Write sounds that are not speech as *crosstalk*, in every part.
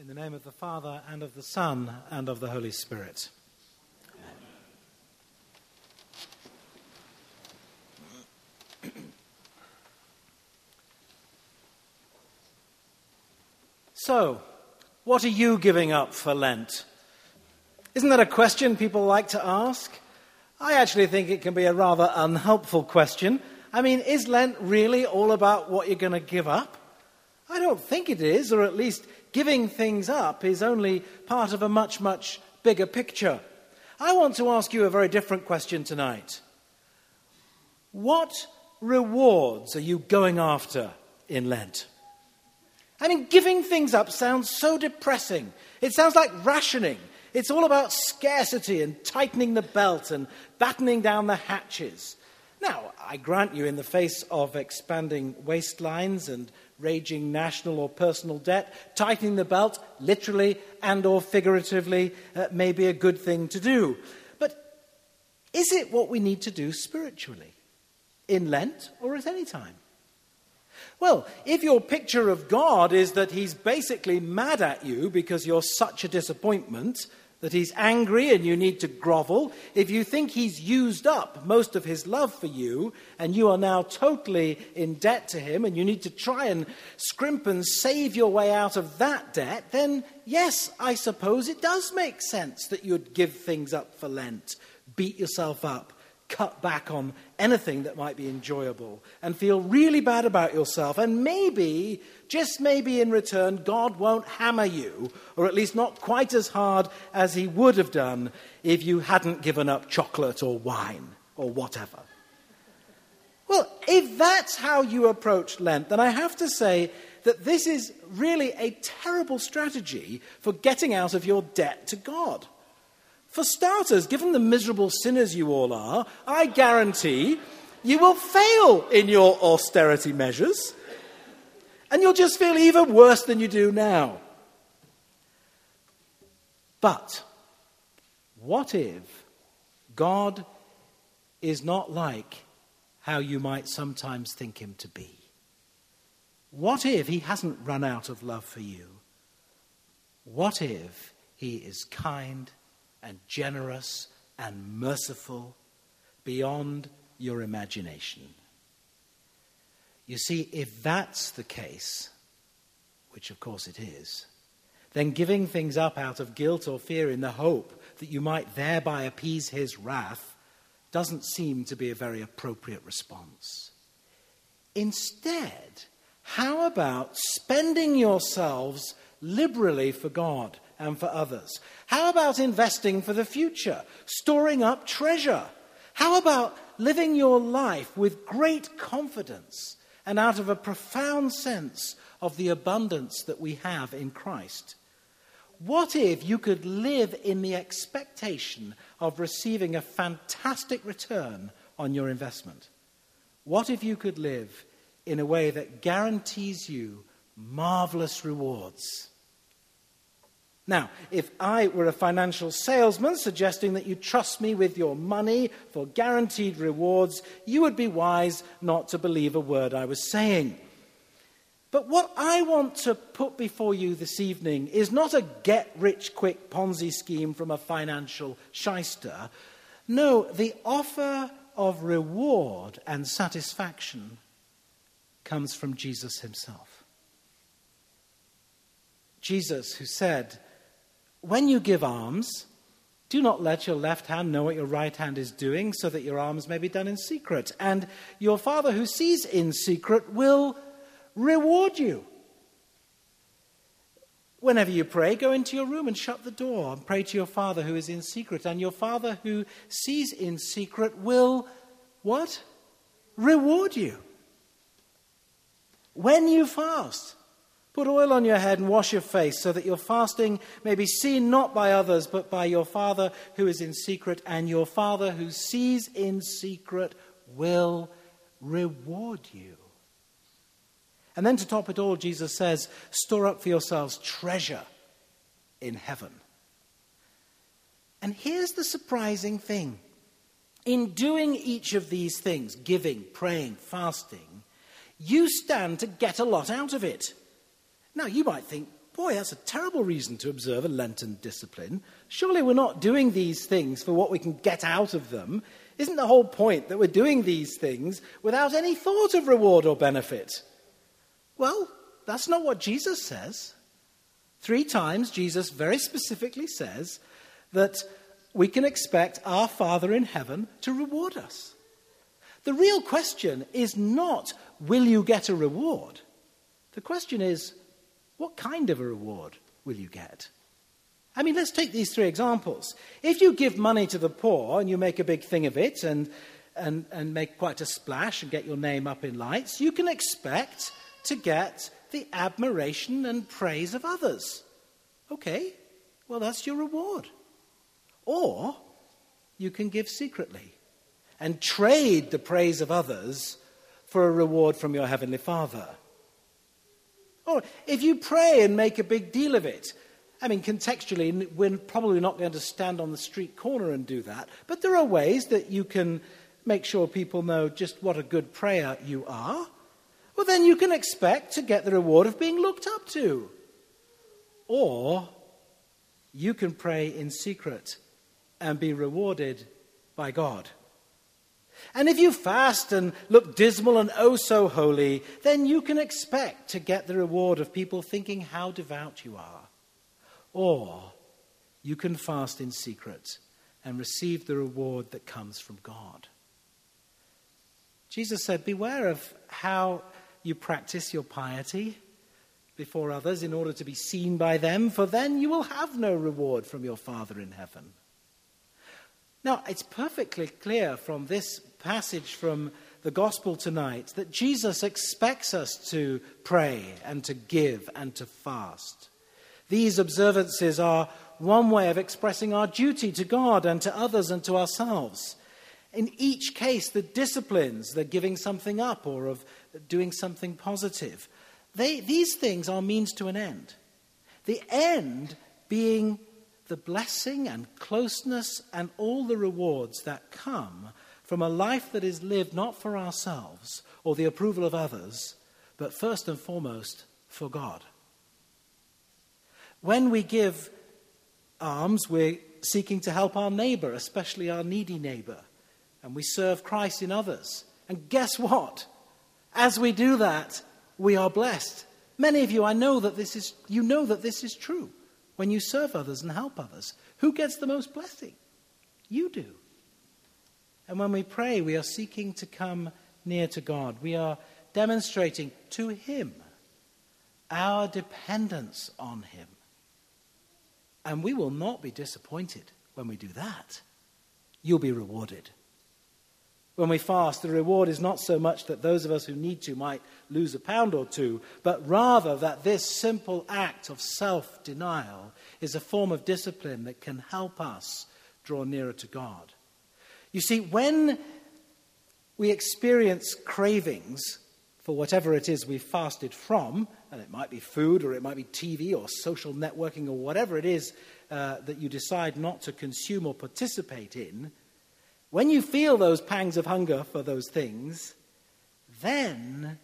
In the name of the Father, and of the Son, and of the Holy Spirit. *clears throat* So, what are you giving up for Lent? Isn't that a question people like to ask? I actually think it can be a rather unhelpful question. I mean, is Lent really all about what you're going to give up? I don't think it is, or at least giving things up is only part of a much, much bigger picture. I want to ask you a very different question tonight. What rewards are you going after in Lent? I mean, giving things up sounds so depressing. It sounds like rationing. It's all about scarcity and tightening the belt and battening down the hatches. Now, I grant you, in the face of expanding waistlines and raging national or personal debt, tightening the belt, literally and or figuratively, uh, may be a good thing to do. But is it what we need to do spiritually? In Lent or at any time? Well, if your picture of God is that he's basically mad at you because you're such a disappointment, that he's angry and you need to grovel, if you think he's used up most of his love for you and you are now totally in debt to him and you need to try and scrimp and save your way out of that debt, then yes, I suppose it does make sense that you'd give things up for Lent, beat yourself up, cut back on anything that might be enjoyable and feel really bad about yourself. And maybe, just maybe in return, God won't hammer you, or at least not quite as hard as He would have done if you hadn't given up chocolate or wine or whatever. Well, if that's how you approach Lent, then I have to say that this is really a terrible strategy for getting out of your debt to God. For starters, given the miserable sinners you all are, I guarantee you will fail in your austerity measures. And you'll just feel even worse than you do now. But what if God is not like how you might sometimes think him to be? What if he hasn't run out of love for you? What if he is kind and generous and merciful beyond your imagination. You see, if that's the case, which of course it is, then giving things up out of guilt or fear in the hope that you might thereby appease his wrath doesn't seem to be a very appropriate response. Instead, how about spending yourselves liberally for God and for others? How about investing for the future, storing up treasure? How about living your life with great confidence and out of a profound sense of the abundance that we have in Christ? What if you could live in the expectation of receiving a fantastic return on your investment? What if you could live in a way that guarantees you marvelous rewards? Now, if I were a financial salesman suggesting that you trust me with your money for guaranteed rewards, you would be wise not to believe a word I was saying. But what I want to put before you this evening is not a get rich quick Ponzi scheme from a financial shyster. No, the offer of reward and satisfaction comes from Jesus himself. Jesus, who said, when you give alms, do not let your left hand know what your right hand is doing, so that your alms may be done in secret. And your Father who sees in secret will reward you. Whenever you pray, go into your room and shut the door and pray to your Father who is in secret. And your Father who sees in secret will what? Reward you. When you fast, Put oil on your head and wash your face, so that your fasting may be seen not by others, but by your Father who is in secret, and your Father who sees in secret will reward you. And then to top it all, Jesus says, Store up for yourselves treasure in heaven. And here's the surprising thing in doing each of these things, giving, praying, fasting, you stand to get a lot out of it. Now, you might think, boy, that's a terrible reason to observe a Lenten discipline. Surely we're not doing these things for what we can get out of them. Isn't the whole point that we're doing these things without any thought of reward or benefit? Well, that's not what Jesus says. Three times, Jesus very specifically says that we can expect our Father in heaven to reward us. The real question is not, will you get a reward? The question is, what kind of a reward will you get? I mean, let's take these three examples. If you give money to the poor and you make a big thing of it and, and, and make quite a splash and get your name up in lights, you can expect to get the admiration and praise of others. Okay, well, that's your reward. Or you can give secretly and trade the praise of others for a reward from your Heavenly Father. If you pray and make a big deal of it, I mean, contextually, we're probably not going to stand on the street corner and do that, but there are ways that you can make sure people know just what a good prayer you are. Well, then you can expect to get the reward of being looked up to. Or you can pray in secret and be rewarded by God. And if you fast and look dismal and oh so holy, then you can expect to get the reward of people thinking how devout you are. Or you can fast in secret and receive the reward that comes from God. Jesus said, Beware of how you practice your piety before others in order to be seen by them, for then you will have no reward from your Father in heaven. Now, it's perfectly clear from this passage from the gospel tonight that Jesus expects us to pray and to give and to fast. These observances are one way of expressing our duty to God and to others and to ourselves. In each case, the disciplines, the giving something up or of doing something positive, they, these things are means to an end. The end being the blessing and closeness and all the rewards that come from a life that is lived not for ourselves or the approval of others, but first and foremost for God. When we give alms, we're seeking to help our neighbor, especially our needy neighbor, and we serve Christ in others. And guess what? As we do that, we are blessed. Many of you, I know that this is, you know that this is true. When you serve others and help others, who gets the most blessing? You do. And when we pray, we are seeking to come near to God. We are demonstrating to Him our dependence on Him. And we will not be disappointed when we do that. You'll be rewarded. When we fast, the reward is not so much that those of us who need to might lose a pound or two, but rather that this simple act of self denial is a form of discipline that can help us draw nearer to God. You see, when we experience cravings for whatever it is we've fasted from, and it might be food or it might be TV or social networking or whatever it is uh, that you decide not to consume or participate in, when you feel those pangs of hunger for those things, then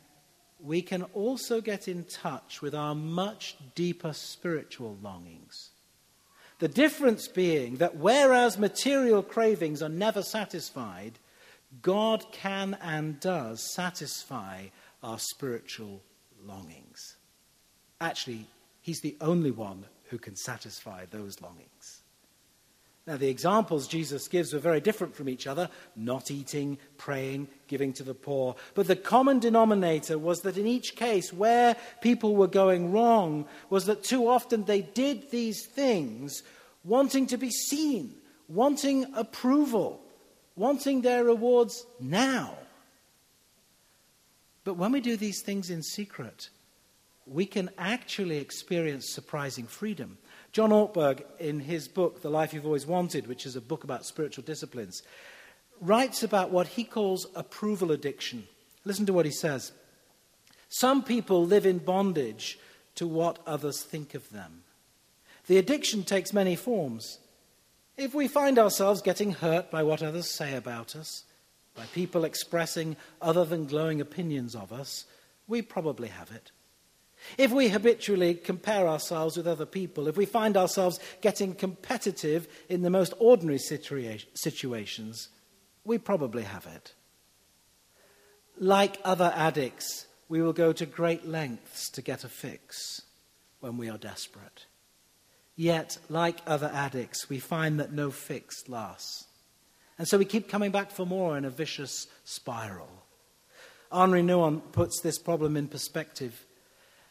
we can also get in touch with our much deeper spiritual longings. The difference being that whereas material cravings are never satisfied, God can and does satisfy our spiritual longings. Actually, He's the only one who can satisfy those longings. Now, the examples Jesus gives were very different from each other not eating, praying, giving to the poor. But the common denominator was that in each case, where people were going wrong, was that too often they did these things wanting to be seen, wanting approval, wanting their rewards now. But when we do these things in secret, we can actually experience surprising freedom. John Ortberg, in his book, The Life You've Always Wanted, which is a book about spiritual disciplines, writes about what he calls approval addiction. Listen to what he says. Some people live in bondage to what others think of them. The addiction takes many forms. If we find ourselves getting hurt by what others say about us, by people expressing other than glowing opinions of us, we probably have it. If we habitually compare ourselves with other people, if we find ourselves getting competitive in the most ordinary situa- situations, we probably have it. Like other addicts, we will go to great lengths to get a fix when we are desperate. Yet, like other addicts, we find that no fix lasts. And so we keep coming back for more in a vicious spiral. Henri Nouwen puts this problem in perspective.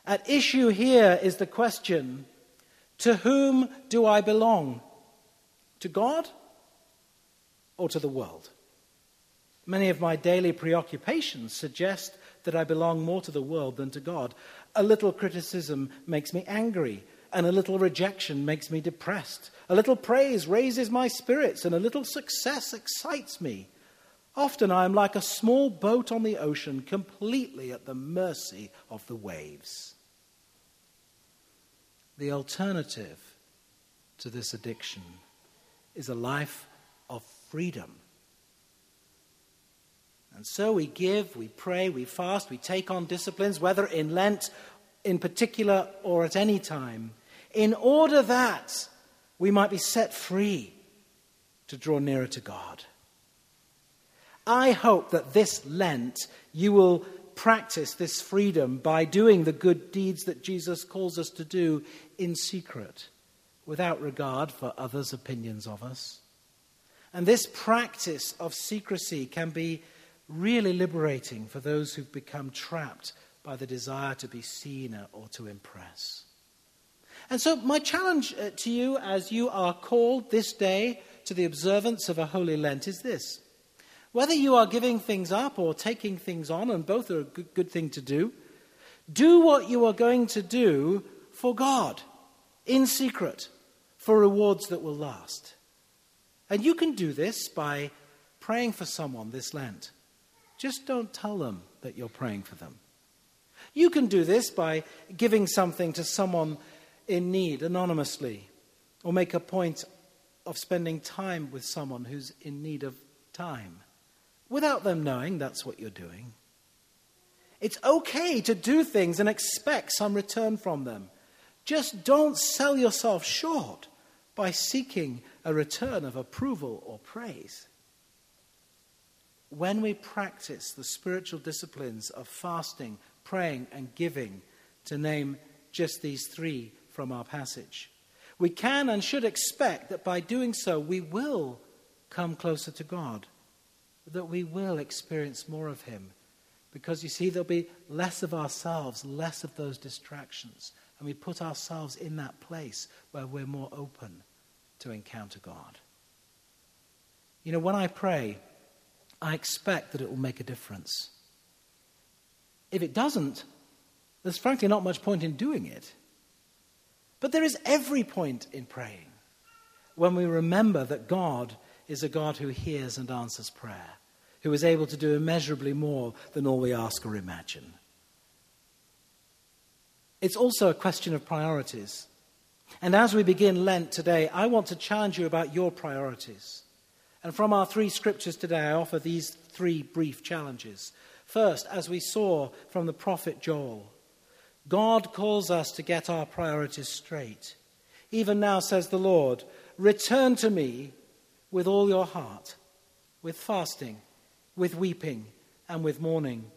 At issue here is the question to whom do I belong? To God or to the world? Many of my daily preoccupations suggest that I belong more to the world than to God. A little criticism makes me angry, and a little rejection makes me depressed. A little praise raises my spirits, and a little success excites me. Often I am like a small boat on the ocean, completely at the mercy of the waves. The alternative to this addiction is a life of freedom. And so we give, we pray, we fast, we take on disciplines, whether in Lent in particular or at any time, in order that we might be set free to draw nearer to God. I hope that this Lent you will practice this freedom by doing the good deeds that Jesus calls us to do in secret, without regard for others' opinions of us. And this practice of secrecy can be really liberating for those who've become trapped by the desire to be seen or to impress. And so, my challenge uh, to you as you are called this day to the observance of a Holy Lent is this. Whether you are giving things up or taking things on, and both are a good, good thing to do, do what you are going to do for God, in secret, for rewards that will last. And you can do this by praying for someone this Lent. Just don't tell them that you're praying for them. You can do this by giving something to someone in need anonymously, or make a point of spending time with someone who's in need of time without them knowing that's what you're doing. It's okay to do things and expect some return from them. Just don't sell yourself short by seeking a return of approval or praise when we practice the spiritual disciplines of fasting, praying, and giving, to name just these three from our passage, we can and should expect that by doing so we will come closer to God, that we will experience more of Him. Because you see, there'll be less of ourselves, less of those distractions, and we put ourselves in that place where we're more open to encounter God. You know, when I pray, I expect that it will make a difference. If it doesn't, there's frankly not much point in doing it. But there is every point in praying when we remember that God is a God who hears and answers prayer, who is able to do immeasurably more than all we ask or imagine. It's also a question of priorities. And as we begin Lent today, I want to challenge you about your priorities. And from our three scriptures today, I offer these three brief challenges. First, as we saw from the prophet Joel, God calls us to get our priorities straight. Even now, says the Lord, return to me with all your heart, with fasting, with weeping, and with mourning.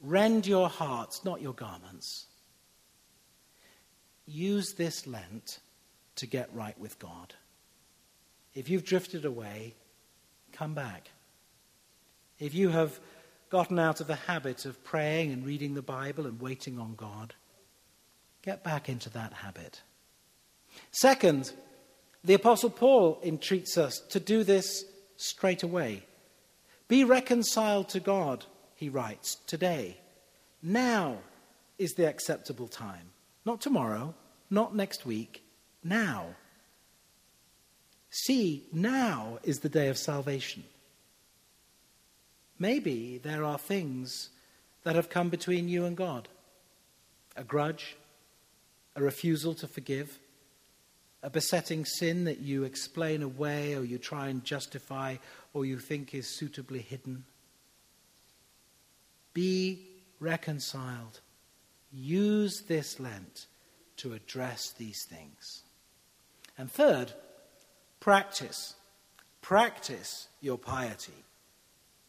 Rend your hearts, not your garments. Use this Lent to get right with God. If you've drifted away, come back. If you have gotten out of the habit of praying and reading the Bible and waiting on God, get back into that habit. Second, the Apostle Paul entreats us to do this straight away. Be reconciled to God, he writes, today. Now is the acceptable time. Not tomorrow, not next week, now. See, now is the day of salvation. Maybe there are things that have come between you and God a grudge, a refusal to forgive, a besetting sin that you explain away or you try and justify or you think is suitably hidden. Be reconciled Use this Lent to address these things. And third, practice. Practice your piety.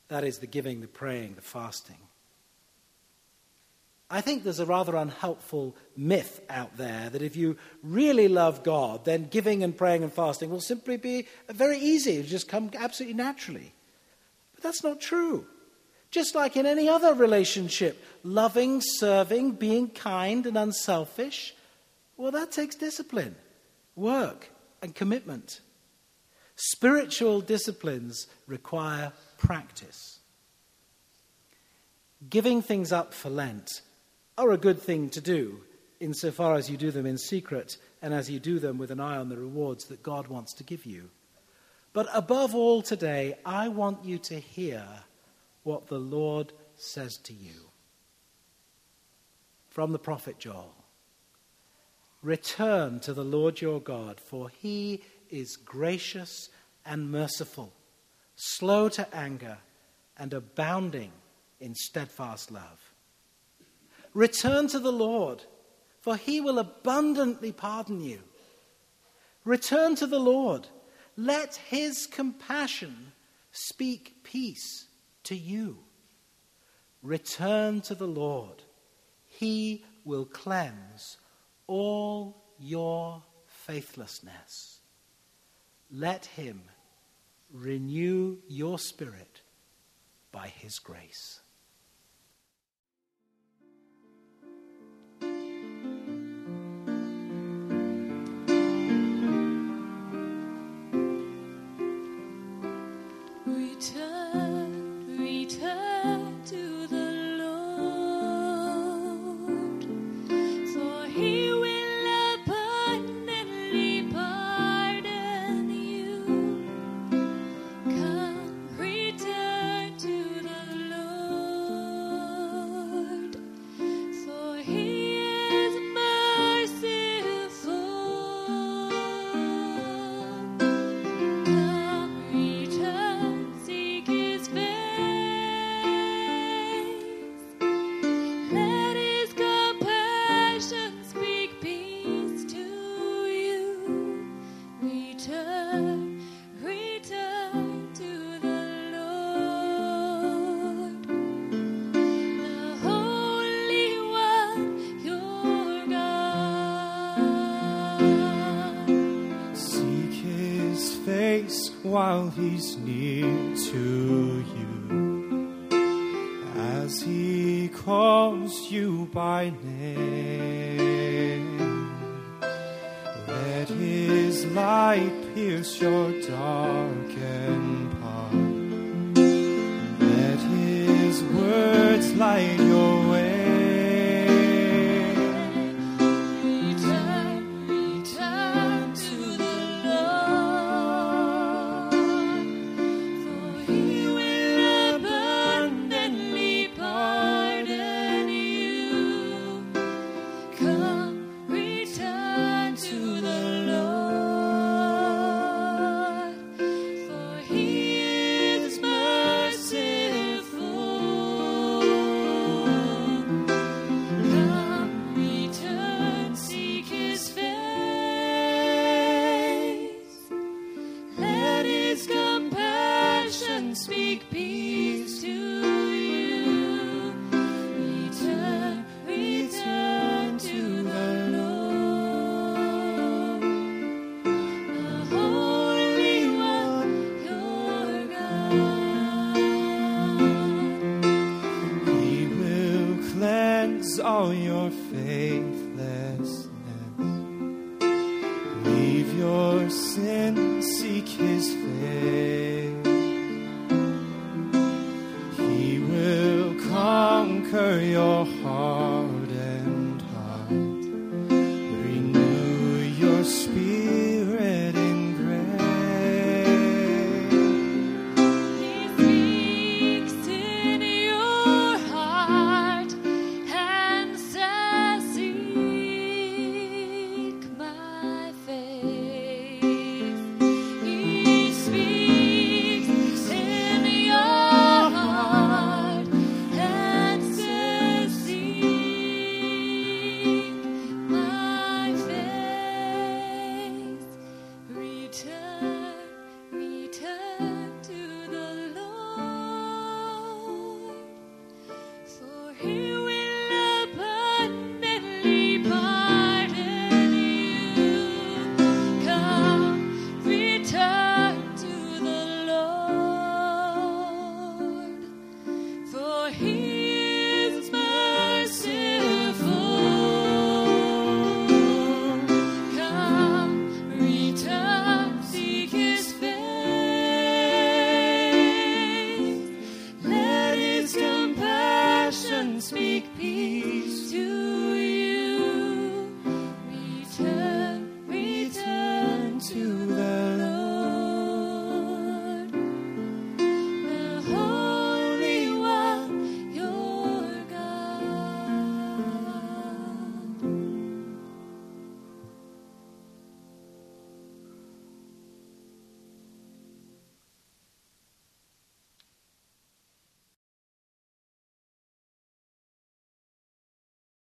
That is the giving, the praying, the fasting. I think there's a rather unhelpful myth out there that if you really love God, then giving and praying and fasting will simply be very easy, it'll just come absolutely naturally. But that's not true. Just like in any other relationship, loving, serving, being kind and unselfish, well, that takes discipline, work, and commitment. Spiritual disciplines require practice. Giving things up for Lent are a good thing to do insofar as you do them in secret and as you do them with an eye on the rewards that God wants to give you. But above all today, I want you to hear what the Lord says to you. From the prophet Joel Return to the Lord your God, for he is gracious and merciful, slow to anger, and abounding in steadfast love Return to the Lord, for he will abundantly pardon you. Return to the Lord. Let his compassion speak peace to you. Return to the Lord. He will cleanse all your faithlessness. Let him renew your spirit by his grace. While he's near to you. As he calls you by name, let his light pierce your darkened path. Let his words light your way. your sin, seek his face.